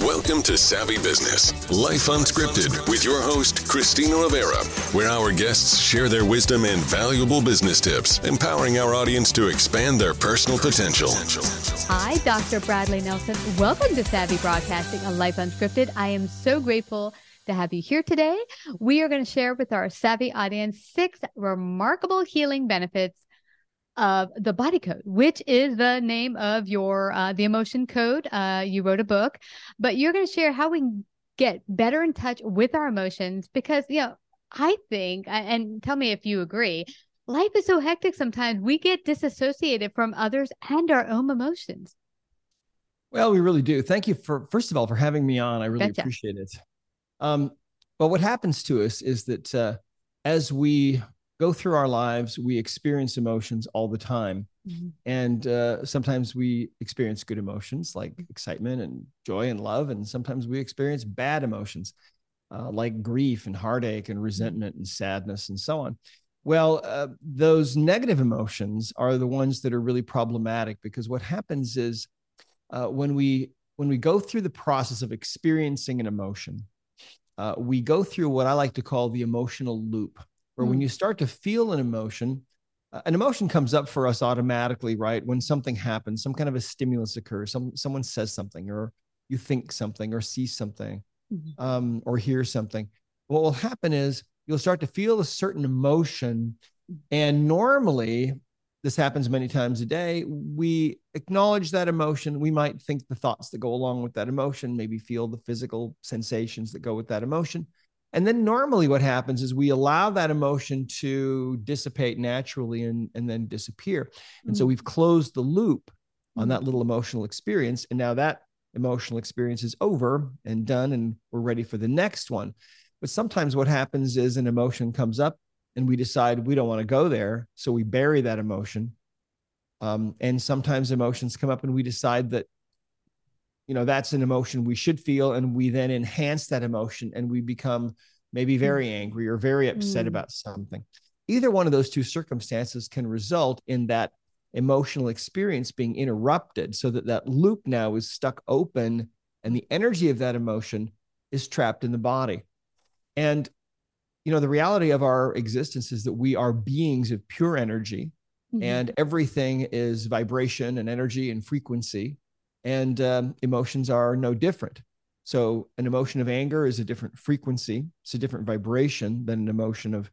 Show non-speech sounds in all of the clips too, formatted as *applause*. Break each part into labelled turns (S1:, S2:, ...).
S1: Welcome to Savvy Business, Life Unscripted, with your host, Christina Rivera, where our guests share their wisdom and valuable business tips, empowering our audience to expand their personal potential.
S2: Hi, Dr. Bradley Nelson. Welcome to Savvy Broadcasting on Life Unscripted. I am so grateful to have you here today. We are going to share with our Savvy audience six remarkable healing benefits of the body code, which is the name of your uh, the emotion code. Uh, you wrote a book, but you're going to share how we can get better in touch with our emotions because you know I think, and tell me if you agree. Life is so hectic sometimes we get disassociated from others and our own emotions.
S3: Well, we really do. Thank you for first of all for having me on. I really
S2: Gotcha.
S3: appreciate it. Um, but what happens to us is that uh, as we go through our lives, we experience emotions all the time,
S2: Mhm.
S3: and uh, sometimes we experience good emotions like excitement and joy and love, and sometimes we experience bad emotions uh, like grief and heartache and resentment and sadness and so on. Well, uh, those negative emotions are the ones that are really problematic because what happens is uh, when we when we go through the process of experiencing an emotion, uh, we go through what I like to call the emotional loop, where when
S2: Mm.
S3: you start to feel an emotion, uh, an emotion comes up for us automatically, right? When something happens, some kind of a stimulus occurs, some someone says something, or you think something, or see something,
S2: Mhm.
S3: um, or hear something. What will happen is you'll start to feel a certain emotion, and normally this happens many times a day. We acknowledge that emotion. We might think the thoughts that go along with that emotion, maybe feel the physical sensations that go with that emotion. And then normally what happens is we allow that emotion to dissipate naturally and, and then disappear. And so
S2: Mm.
S3: we've closed the loop on
S2: Mm.
S3: that little emotional experience. And now that emotional experience is over and done, and we're ready for the next one. But sometimes what happens is an emotion comes up and we decide we don't want to go there. So we bury that emotion. Um, and sometimes emotions come up and we decide that, you know, that's an emotion we should feel. And we then enhance that emotion and we become maybe very angry or very upset
S2: Mm.
S3: about something. Either one of those two circumstances can result in that emotional experience being interrupted so that that loop now is stuck open and the energy of that emotion is trapped in the body. And you know, the reality of our existence is that we are beings of pure energy
S2: Mhm.
S3: and everything is vibration and energy and frequency and um, emotions are no different. So an emotion of anger is a different frequency it's a different vibration than an emotion of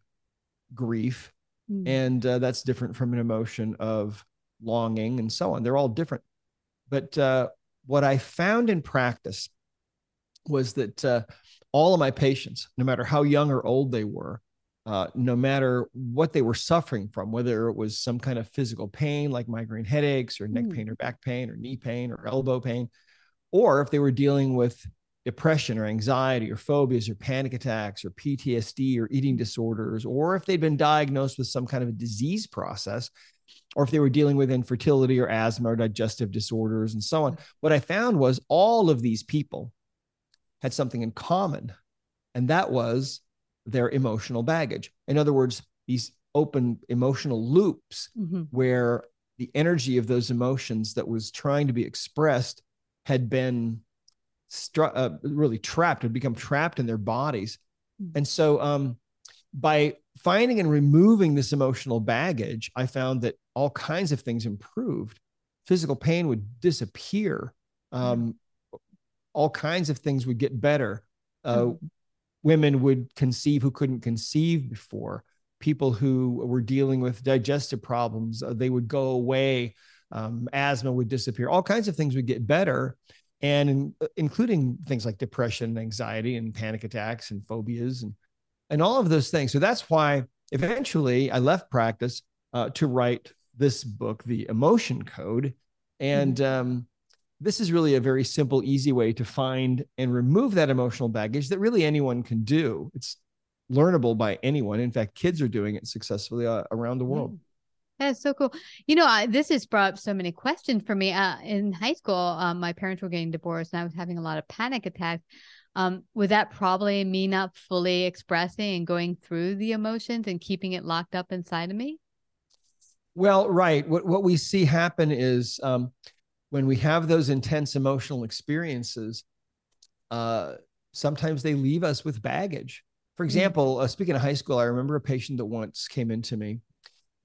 S3: grief.
S2: Mm.
S3: and uh, that's different from an emotion of longing and so on. They're all different. But uh, what i found in practice was that uh, all of my patients no matter how young or old they were uh, no matter what they were suffering from whether it was some kind of physical pain like migraine headaches or neck
S2: Mm.
S3: pain or back pain or knee pain or elbow pain or if they were dealing with depression or anxiety or phobias or panic attacks or PTSD or eating disorders, or if they'd been diagnosed with some kind of a disease process, or if they were dealing with infertility or asthma or digestive disorders and so on. What I found was all of these people had something in common, and that was their emotional baggage. In other words, these open emotional loops mm-hmm. where the energy of those emotions that was trying to be expressed had been stru- uh, really trapped, had become trapped in their bodies. Mm-hmm. And so, um, by finding and removing this emotional baggage, I found that all kinds of things improved. Physical pain would disappear. Um, all kinds of things would get better. Uh, mm-hmm. Women would conceive who couldn't conceive before. People who were dealing with digestive problems, uh, they would go away. Um, asthma would disappear. All kinds of things would get better, and in, uh, including things like depression, and anxiety, and panic attacks, and phobias, and and all of those things. So that's why eventually I left practice uh, to write this book, The Emotion Code. And mm-hmm. um, this is really a very simple, easy way to find and remove that emotional baggage that really anyone can do. It's learnable by anyone. In fact, kids are doing it successfully uh, around the world.
S2: That's so cool. You know, I, this has brought up so many questions for me. Uh, in high school, um, my parents were getting divorced, and I was having a lot of panic attacks um, was that probably me not fully expressing and going through the emotions and keeping it locked up inside of me?
S3: Well, right. What what we see happen is um, when we have those intense emotional experiences, uh, sometimes they leave us with baggage. For mm. example, uh, speaking of high school, I remember a patient that once came into me,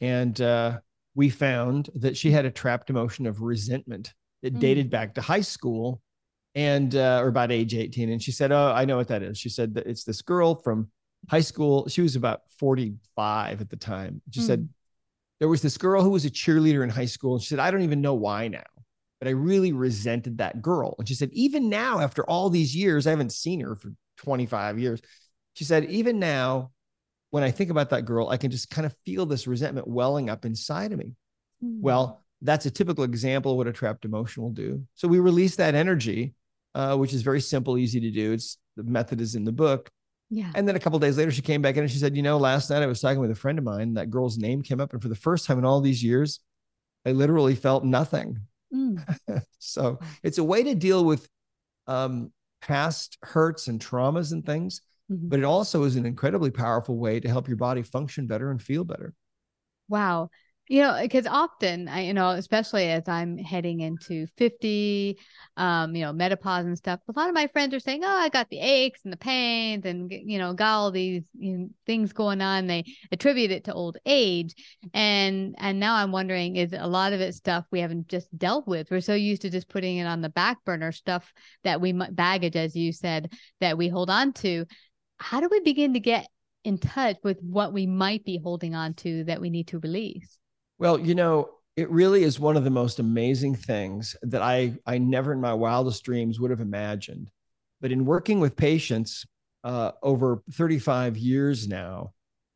S3: and uh, we found that she had a trapped emotion of resentment that mm. dated back to high school and uh, or about age 18 and she said oh i know what that is she said that it's this girl from high school she was about 45 at the time she mm. said there was this girl who was a cheerleader in high school and she said i don't even know why now but i really resented that girl and she said even now after all these years i haven't seen her for 25 years she said even now when i think about that girl i can just kind of feel this resentment welling up inside of me mm. well that's a typical example of what a trapped emotion will do so we release that energy uh, which is very simple, easy to do. It's the method is in the book.
S2: Yeah.
S3: And then a couple days later, she came back in and she said, "You know, last night I was talking with a friend of mine. That girl's name came up, and for the first time in all these years, I literally felt nothing." Mm. *laughs* so it's a way to deal with um, past hurts and traumas and things, mm-hmm. but it also is an incredibly powerful way to help your body function better and feel better.
S2: Wow you know because often i you know especially as i'm heading into 50 um you know menopause and stuff a lot of my friends are saying oh i got the aches and the pains and you know got all these you know, things going on. They attribute it to old age. And and now i'm wondering is a lot of it stuff we haven't just dealt with. We're so used to just putting it on the back burner stuff that we baggage as you said that we hold on to. How do we begin to get in touch with what we might be holding on to that we need to release
S3: well, you know, it really is one of the most amazing things that I I never in my wildest dreams would have imagined. But in working with patients uh, over 35 years now,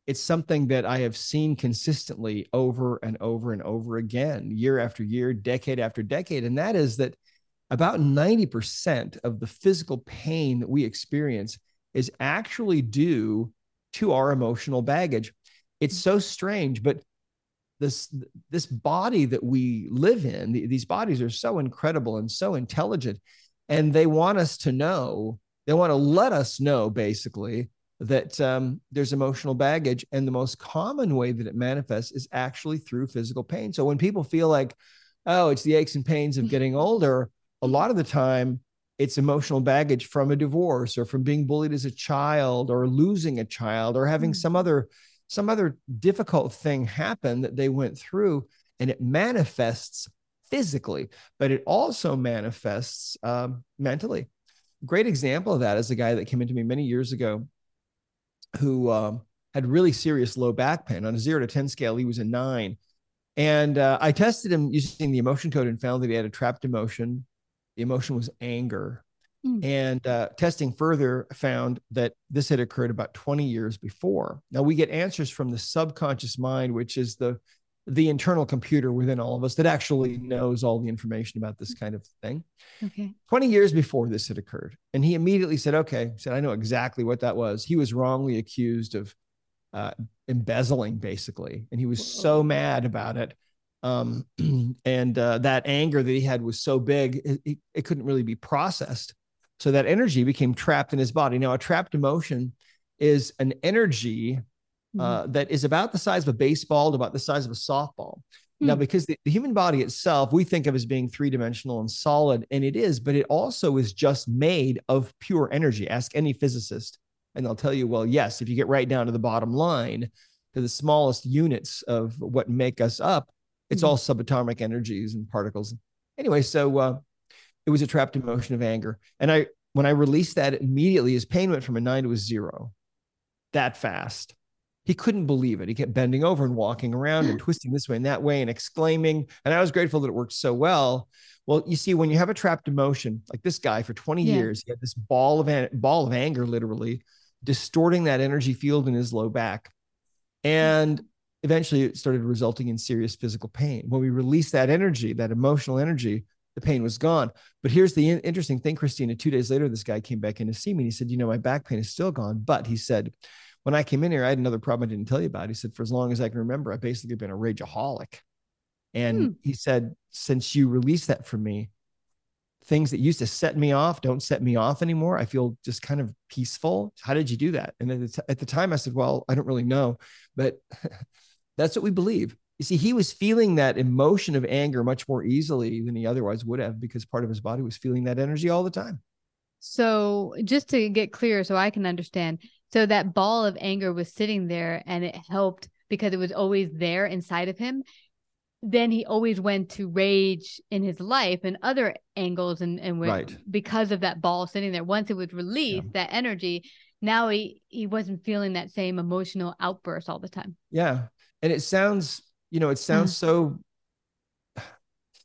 S3: it's something that I have seen consistently over and over and over again, year after year, decade after decade. And that is that about 90% of the physical pain that we experience is actually due to our emotional baggage. It's so strange, but this this body that we live in these bodies are so incredible and so intelligent and they want us to know they want to let us know basically that um, there's emotional baggage and the most common way that it manifests is actually through physical pain. So when people feel like oh it's the aches and pains of getting older a lot of the time it's emotional baggage from a divorce or from being bullied as a child or losing a child or having some other some other difficult thing happened that they went through and it manifests physically, but it also manifests um, mentally. Great example of that is a guy that came into me many years ago who um, had really serious low back pain. On a zero to 10 scale, he was a nine. And uh, I tested him using the emotion code and found that he had a trapped emotion. The emotion was anger. Mm. And uh, testing further found that this had occurred about 20 years before. Now we get answers from the subconscious mind, which is the the internal computer within all of us that actually knows all the information about this kind of thing.
S2: Okay.
S3: 20 years before this had occurred. And he immediately said, okay, said, I know exactly what that was. He was wrongly accused of uh, embezzling, basically. And he was Whoa. so mad about it Um, *clears throat* and uh, that anger that he had was so big, it, it, it couldn't really be processed. So that energy became trapped in his body. Now, a trapped emotion is an energy uh, that is about the size of a baseball to about the size of a softball. Now, because the, the human body itself, we think of as being three dimensional and solid, and it is, but it also is just made of pure energy. Ask any physicist, and they'll tell you, well, yes, if you get right down to the bottom line, to the smallest units of what make us up, it's
S2: Mhm.
S3: all subatomic energies and particles. Anyway, so uh, it was a trapped emotion of anger. And I, when I released that immediately, his pain went from a nine to a zero that fast. He couldn't believe it. He kept bending over and walking around and *gasps* twisting this way and that way and exclaiming. And I was grateful that it worked so well. Well, you see, when you have a trapped emotion, like this guy for 20
S2: Yeah.
S3: years, he had this ball of an- ball of anger, literally distorting that energy field in his low back. And eventually it started resulting in serious physical pain. When we released that energy, that emotional energy, the pain was gone. But here's the in- interesting thing, Christina. Two days later, this guy came back in to see me. And he said, You know, my back pain is still gone. But he said, When I came in here, I had another problem I didn't tell you about. He said, For as long as I can remember, I've basically been a rageaholic. And
S2: Hmm.
S3: he said, Since you released that from me, things that used to set me off don't set me off anymore. I feel just kind of peaceful. How did you do that? And at the, t- at the time, I said, Well, I don't really know, but *laughs* that's what we believe. You see, he was feeling that emotion of anger much more easily than he otherwise would have because part of his body was feeling that energy all the time.
S2: So, just to get clear, so I can understand, so that ball of anger was sitting there and it helped because it was always there inside of him. Then he always went to rage in his life and other angles, and and
S3: Right.
S2: because of that ball sitting there. Once it was released, that energy, now he he wasn't feeling that same emotional outburst all the time.
S3: Yeah. And it sounds, you know, it sounds so,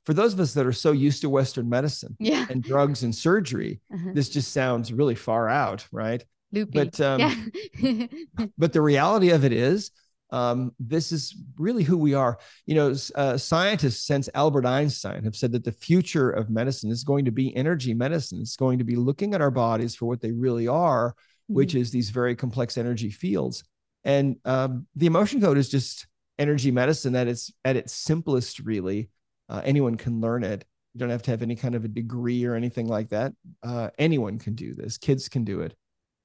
S3: for those of us that are so used to Western medicine
S2: Yeah,
S3: and drugs and surgery,
S2: Uh-huh.
S3: this just sounds really far out, right?
S2: loopy.
S3: But um,
S2: yeah, *laughs*
S3: but the reality of it is um, this is really who we are. You know uh, scientists since albert einstein have said that the future of medicine is going to be energy medicine. It's going to be looking at our bodies for what they really are which is these very complex energy fields. And um, the emotion code is just energy medicine at its at its simplest really uh, anyone can learn it. You don't have to have any kind of a degree or anything like that. Uh, anyone can do this. Kids can do it.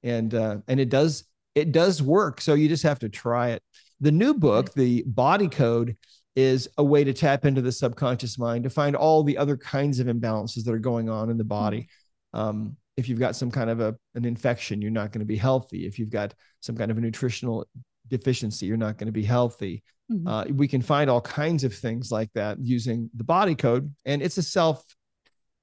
S3: And uh, and it does it does work. So you just have to try it. The new book the body code is a way to tap into the subconscious mind to find all the other kinds of imbalances that are going on in the body. Um, if you've got some kind of a, an infection you're not going to be healthy. If you've got some kind of a nutritional deficiency you're not going to be healthy
S2: Mhm.
S3: uh, we can find all kinds of things like that using the body code and it's a self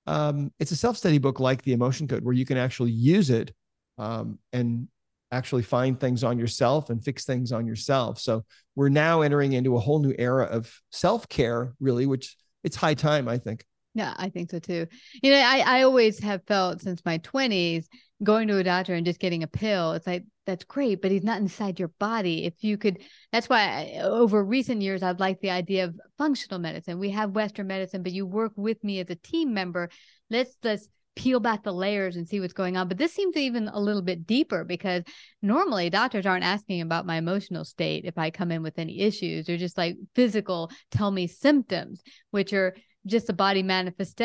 S3: um, it's a self-study book like the emotion code where you can actually use it um, and actually find things on yourself and fix things on yourself so we're now entering into a whole new era of self-care really which it's high time i think
S2: Yeah, I think so too. You know, I, I always have felt since my 20s going to a doctor and just getting a pill, it's like, that's great, but he's not inside your body. If you could, that's why I, over recent years, I've liked the idea of functional medicine. We have Western medicine, but you work with me as a team member. Let's, let's, peel back the layers and see what's going on but this seems even a little bit deeper because normally doctors aren't asking about my emotional state if i come in with any issues they're just like physical tell me symptoms which are just the body manifest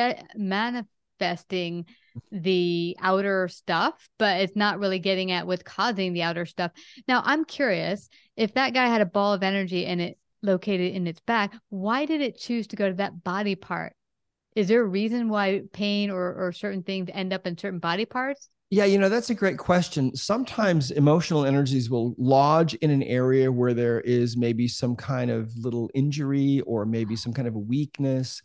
S2: manifesting the outer stuff, but it's not really getting at what's causing the outer stuff. Now, I'm curious if that guy had a ball of energy and it located in its back, why did it choose to go to that body part? Is there a reason why pain or, or certain things end up in certain body parts?
S3: Yeah, you know, that's a great question. Sometimes emotional energies will lodge in an area where there is maybe some kind of little injury or maybe some kind of a weakness.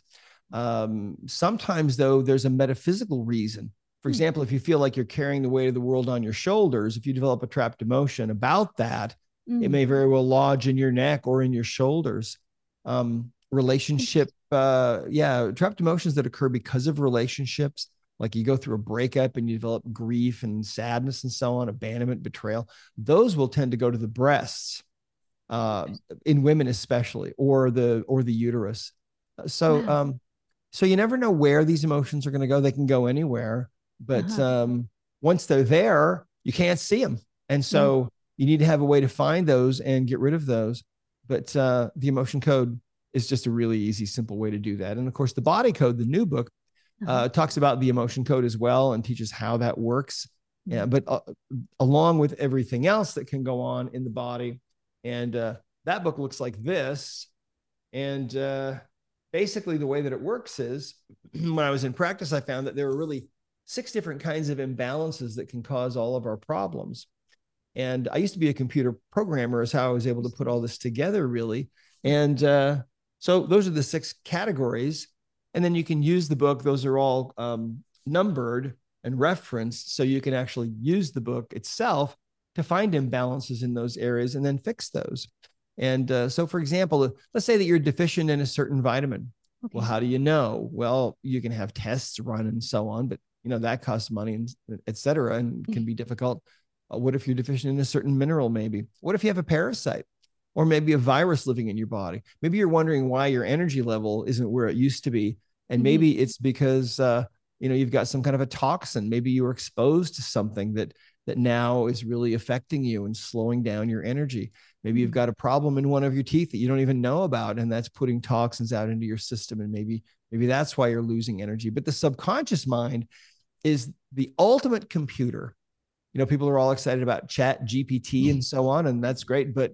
S3: Um, sometimes, though, there's a metaphysical reason. For
S2: Hmm.
S3: example, if you feel like you're carrying the weight of the world on your shoulders, if you develop a trapped emotion about that, it
S2: Mm.
S3: may very well lodge in your neck or in your shoulders. Um, relationship, uh, yeah, trapped emotions that occur because of relationships, like you go through a breakup and you develop grief and sadness and so on, abandonment, betrayal, those will tend to go to the breasts, uh, in women especially, or the or the uterus. So,
S2: Wow.
S3: um, so you never know where these emotions are going to go. They can go anywhere, but
S2: Uh-huh.
S3: um, once they're there, you can't see them, and so you need to have a way to find those and get rid of those. But uh, the emotion code is just a really easy, simple way to do that. And of course, the body code, the new book, uh,
S2: Uh-huh.
S3: talks about the emotion code as well and teaches how that works. Yeah, but uh, along with everything else that can go on in the body, and uh, that book looks like this. And uh, basically, the way that it works is *clears throat* when I was in practice, I found that there were really six different kinds of imbalances that can cause all of our problems. And I used to be a computer programmer, is how I was able to put all this together, really. And uh, so those are the six categories. And then you can use the book, those are all um, numbered and referenced. So you can actually use the book itself to find imbalances in those areas and then fix those. And uh, so, for example, let's say that you're deficient in a certain vitamin.
S2: Okay.
S3: Well, how do you know? Well, you can have tests run and so on, but you know that costs money and et cetera, and can be difficult. Uh, what if you're deficient in a certain mineral? Maybe. What if you have a parasite, or maybe a virus living in your body? Maybe you're wondering why your energy level isn't where it used to be, and
S2: Mhm.
S3: maybe it's because uh, you know you've got some kind of a toxin. Maybe you were exposed to something that that now is really affecting you and slowing down your energy. Maybe you've got a problem in one of your teeth that you don't even know about, and that's putting toxins out into your system. And maybe, maybe that's why you're losing energy. But the subconscious mind is the ultimate computer. You know, people are all excited about ChatGPT and so on, and that's great. But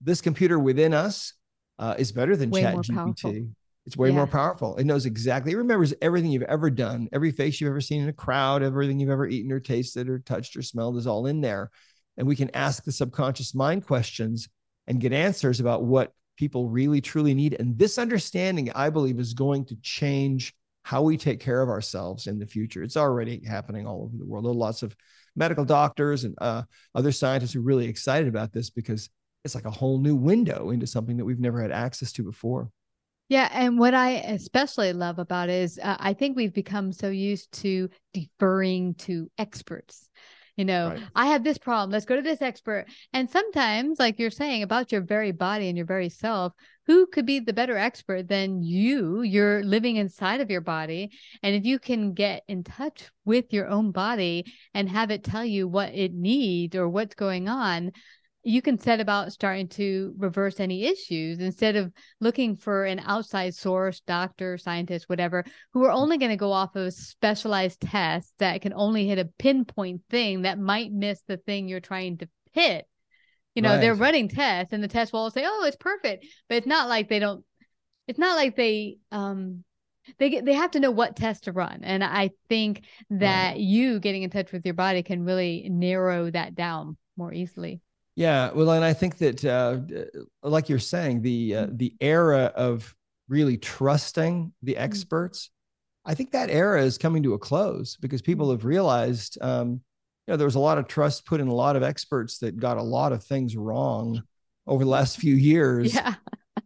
S3: this computer within us uh, is better than
S2: Way
S3: chat
S2: more powerful.
S3: GPT. It's way
S2: Yeah.
S3: more powerful. It knows exactly, it remembers everything you've ever done, every face you've ever seen in a crowd, everything you've ever eaten or tasted or touched or smelled is all in there. And we can ask the subconscious mind questions and get answers about what people really truly need. And this understanding, I believe, is going to change how we take care of ourselves in the future. It's already happening all over the world. There are lots of medical doctors and uh, other scientists who are really excited about this because it's like a whole new window into something that we've never had access to before.
S2: Yeah, and what I especially love about is uh, I think we've become so used to deferring to experts. You know,
S3: Right.
S2: I have this problem. Let's go to this expert. And sometimes, like you're saying about your very body and your very self, who could be the better expert than you? You're living inside of your body. And if you can get in touch with your own body and have it tell you what it needs or what's going on, you can set about starting to reverse any issues instead of looking for an outside source, doctor, scientist, whatever, who are only going to go off of specialized tests that can only hit a pinpoint thing that might miss the thing you're trying to hit. You know, they're running tests and the test will all say, oh, it's perfect. But it's not like they don't, it's not like they, um, they get, they have to know what test to run. And I think that you getting in touch with your body can really narrow that down more easily.
S3: Yeah, well, and I think that, uh, like you're saying, the uh, the era of really trusting the experts, I think that era is coming to a close because people have realized, um, you know, there was a lot of trust put in a lot of experts that got a lot of things wrong over the last few years,
S2: Yeah.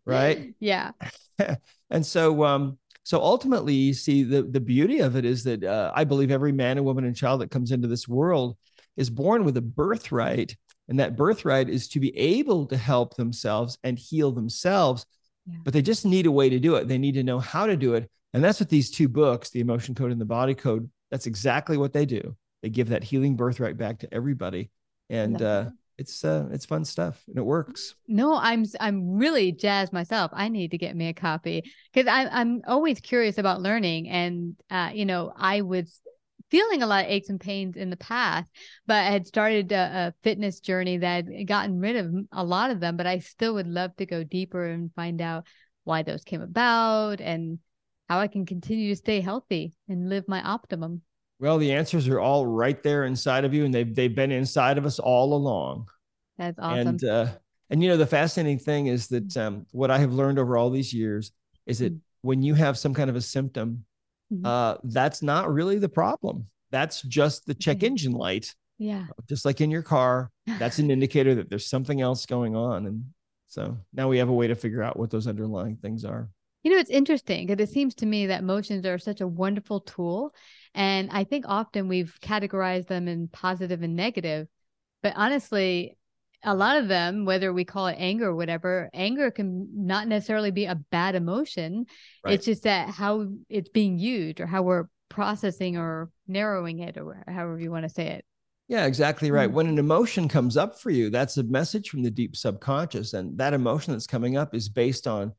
S3: right? *laughs*
S2: Yeah. *laughs*
S3: and so um so ultimately you see the the beauty of it is that uh, i believe every man and woman and child that comes into this world is born with a birthright and that birthright is to be able to help themselves and heal themselves
S2: Yeah.
S3: but they just need a way to do it. They need to know how to do it. And that's what these two books the emotion code and the body code that's exactly what they do. They give that healing birthright back to everybody. And uh it's uh it's fun stuff and it works.
S2: No, I'm I'm really jazzed myself. I need to get me a copy because I'm I'm always curious about learning, and uh, you know, I was feeling a lot of aches and pains in the past, but I had started a, a fitness journey that had gotten rid of a lot of them, but I still would love to go deeper and find out why those came about and how I can continue to stay healthy and live my optimum.
S3: Well, the answers are all right there inside of you, and they've they've been inside of us all along.
S2: That's awesome.
S3: And uh, and you know the fascinating thing is that um, what I have learned over all these years is that
S2: Mhm.
S3: when you have some kind of a symptom,
S2: Mhm.
S3: uh, that's not really the problem. That's just the check
S2: Okay.
S3: engine light,
S2: yeah.
S3: just like in your car. *laughs* That's an indicator that there's something else going on, and so now we have a way to figure out what those underlying things are.
S2: You know, it's interesting because it seems to me that emotions are such a wonderful tool. And I think often we've categorized them in positive and negative. But honestly, a lot of them, whether we call it anger or whatever, anger can not necessarily be a bad emotion.
S3: Right.
S2: It's just that how it's being used or how we're processing or narrowing it or however you want to say it.
S3: Yeah, exactly right.
S2: Mhm.
S3: When an emotion comes up for you, that's a message from the deep subconscious. And that emotion that's coming up is based on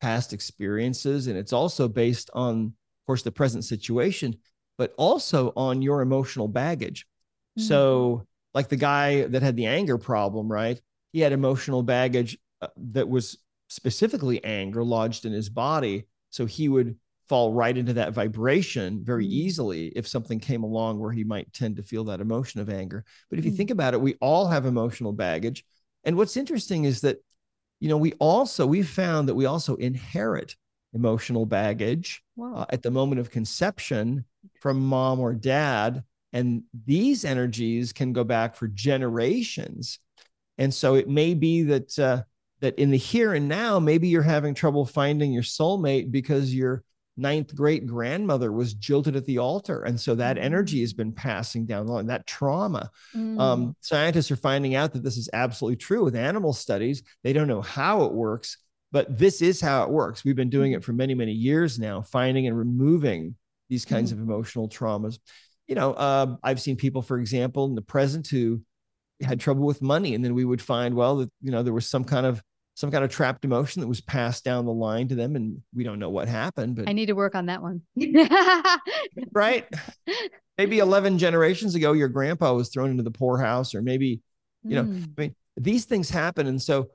S3: past experiences. And it's also based on, of course, the present situation, but also on your emotional baggage. Mm-hmm. So, like the guy that had the anger problem, right? He had emotional baggage uh, that was specifically anger lodged in his body. So he would fall right into that vibration very mm. easily if something came along where he might tend to feel that emotion of anger. But if you mm. think about it, we all have emotional baggage. And what's interesting is that, you know, we also, we've found that we also inherit emotional baggage wow. uh, at the moment of conception from mom or dad. And these energies can go back for generations. And so it may be that, uh, that in the here and now, maybe you're having trouble finding your soulmate because your ninth great grandmother was jilted at the altar. And so that energy has been passing down the line, that trauma. Mm. Um, scientists are finding out that this is absolutely true with animal studies. They don't know how it works, but this is how it works. We've been doing it for many, many years now, finding and removing these kinds mm. of emotional traumas. You know, uh, I've seen people, for example, in the present who had trouble with money, and then we would find, well, that you know there was some kind of some kind of trapped emotion that was passed down the line to them and we don't know what happened but
S2: i need to work on that one *laughs*
S3: right maybe 11 generations ago your grandpa was thrown into the poorhouse or maybe you know mm. i mean these things happen and so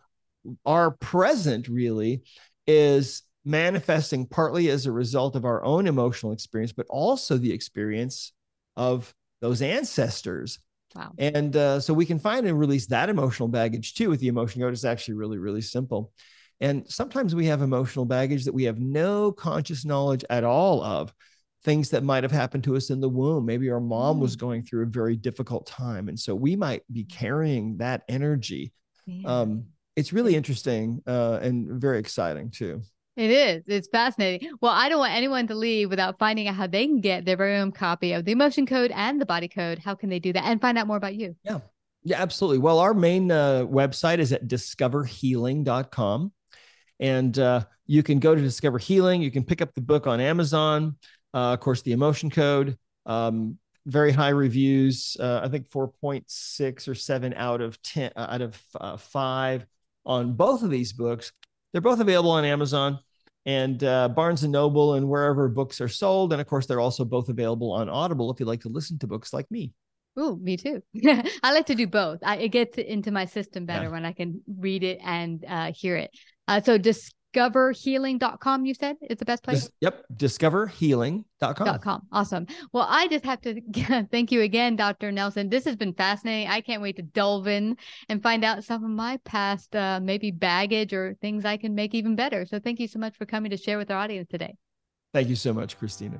S3: our present really is manifesting partly as a result of our own emotional experience but also the experience of those ancestors
S2: Wow.
S3: And uh, so we can find and release that emotional baggage too with the emotion code. It's actually really, really simple. And sometimes we have emotional baggage that we have no conscious knowledge at all of things that might have happened to us in the womb. Maybe our mom mm. was going through a very difficult time. And so we might be carrying that energy. Yeah. Um, it's really interesting uh, and very exciting too.
S2: It is. It's fascinating. Well, I don't want anyone to leave without finding out how they can get their very own copy of the emotion code and the body code. How can they do that and find out more about you?
S3: Yeah. Yeah, absolutely. Well, our main uh, website is at discoverhealing.com. And uh, you can go to Discover Healing. You can pick up the book on Amazon. Uh, of course, the emotion code. Um, very high reviews. Uh, I think 4.6 or 7 out of 10 uh, out of uh, 5 on both of these books. They're both available on Amazon and uh, Barnes and Noble and wherever books are sold. And of course, they're also both available on Audible if you like to listen to books like me.
S2: Oh, me too. *laughs* I like to do both. I, it gets into my system better yeah. when I can read it and uh, hear it. Uh, so just discoverhealing.com you said is the best place? Dis-
S3: yep discoverhealing.com
S2: .com. awesome. Well i just have to *laughs* thank you again dr nelson. This has been fascinating. I can't wait to delve in and find out some of my past uh, maybe baggage or things i can make even better. So thank you so much for coming to share with our audience today.
S3: Thank you so much christina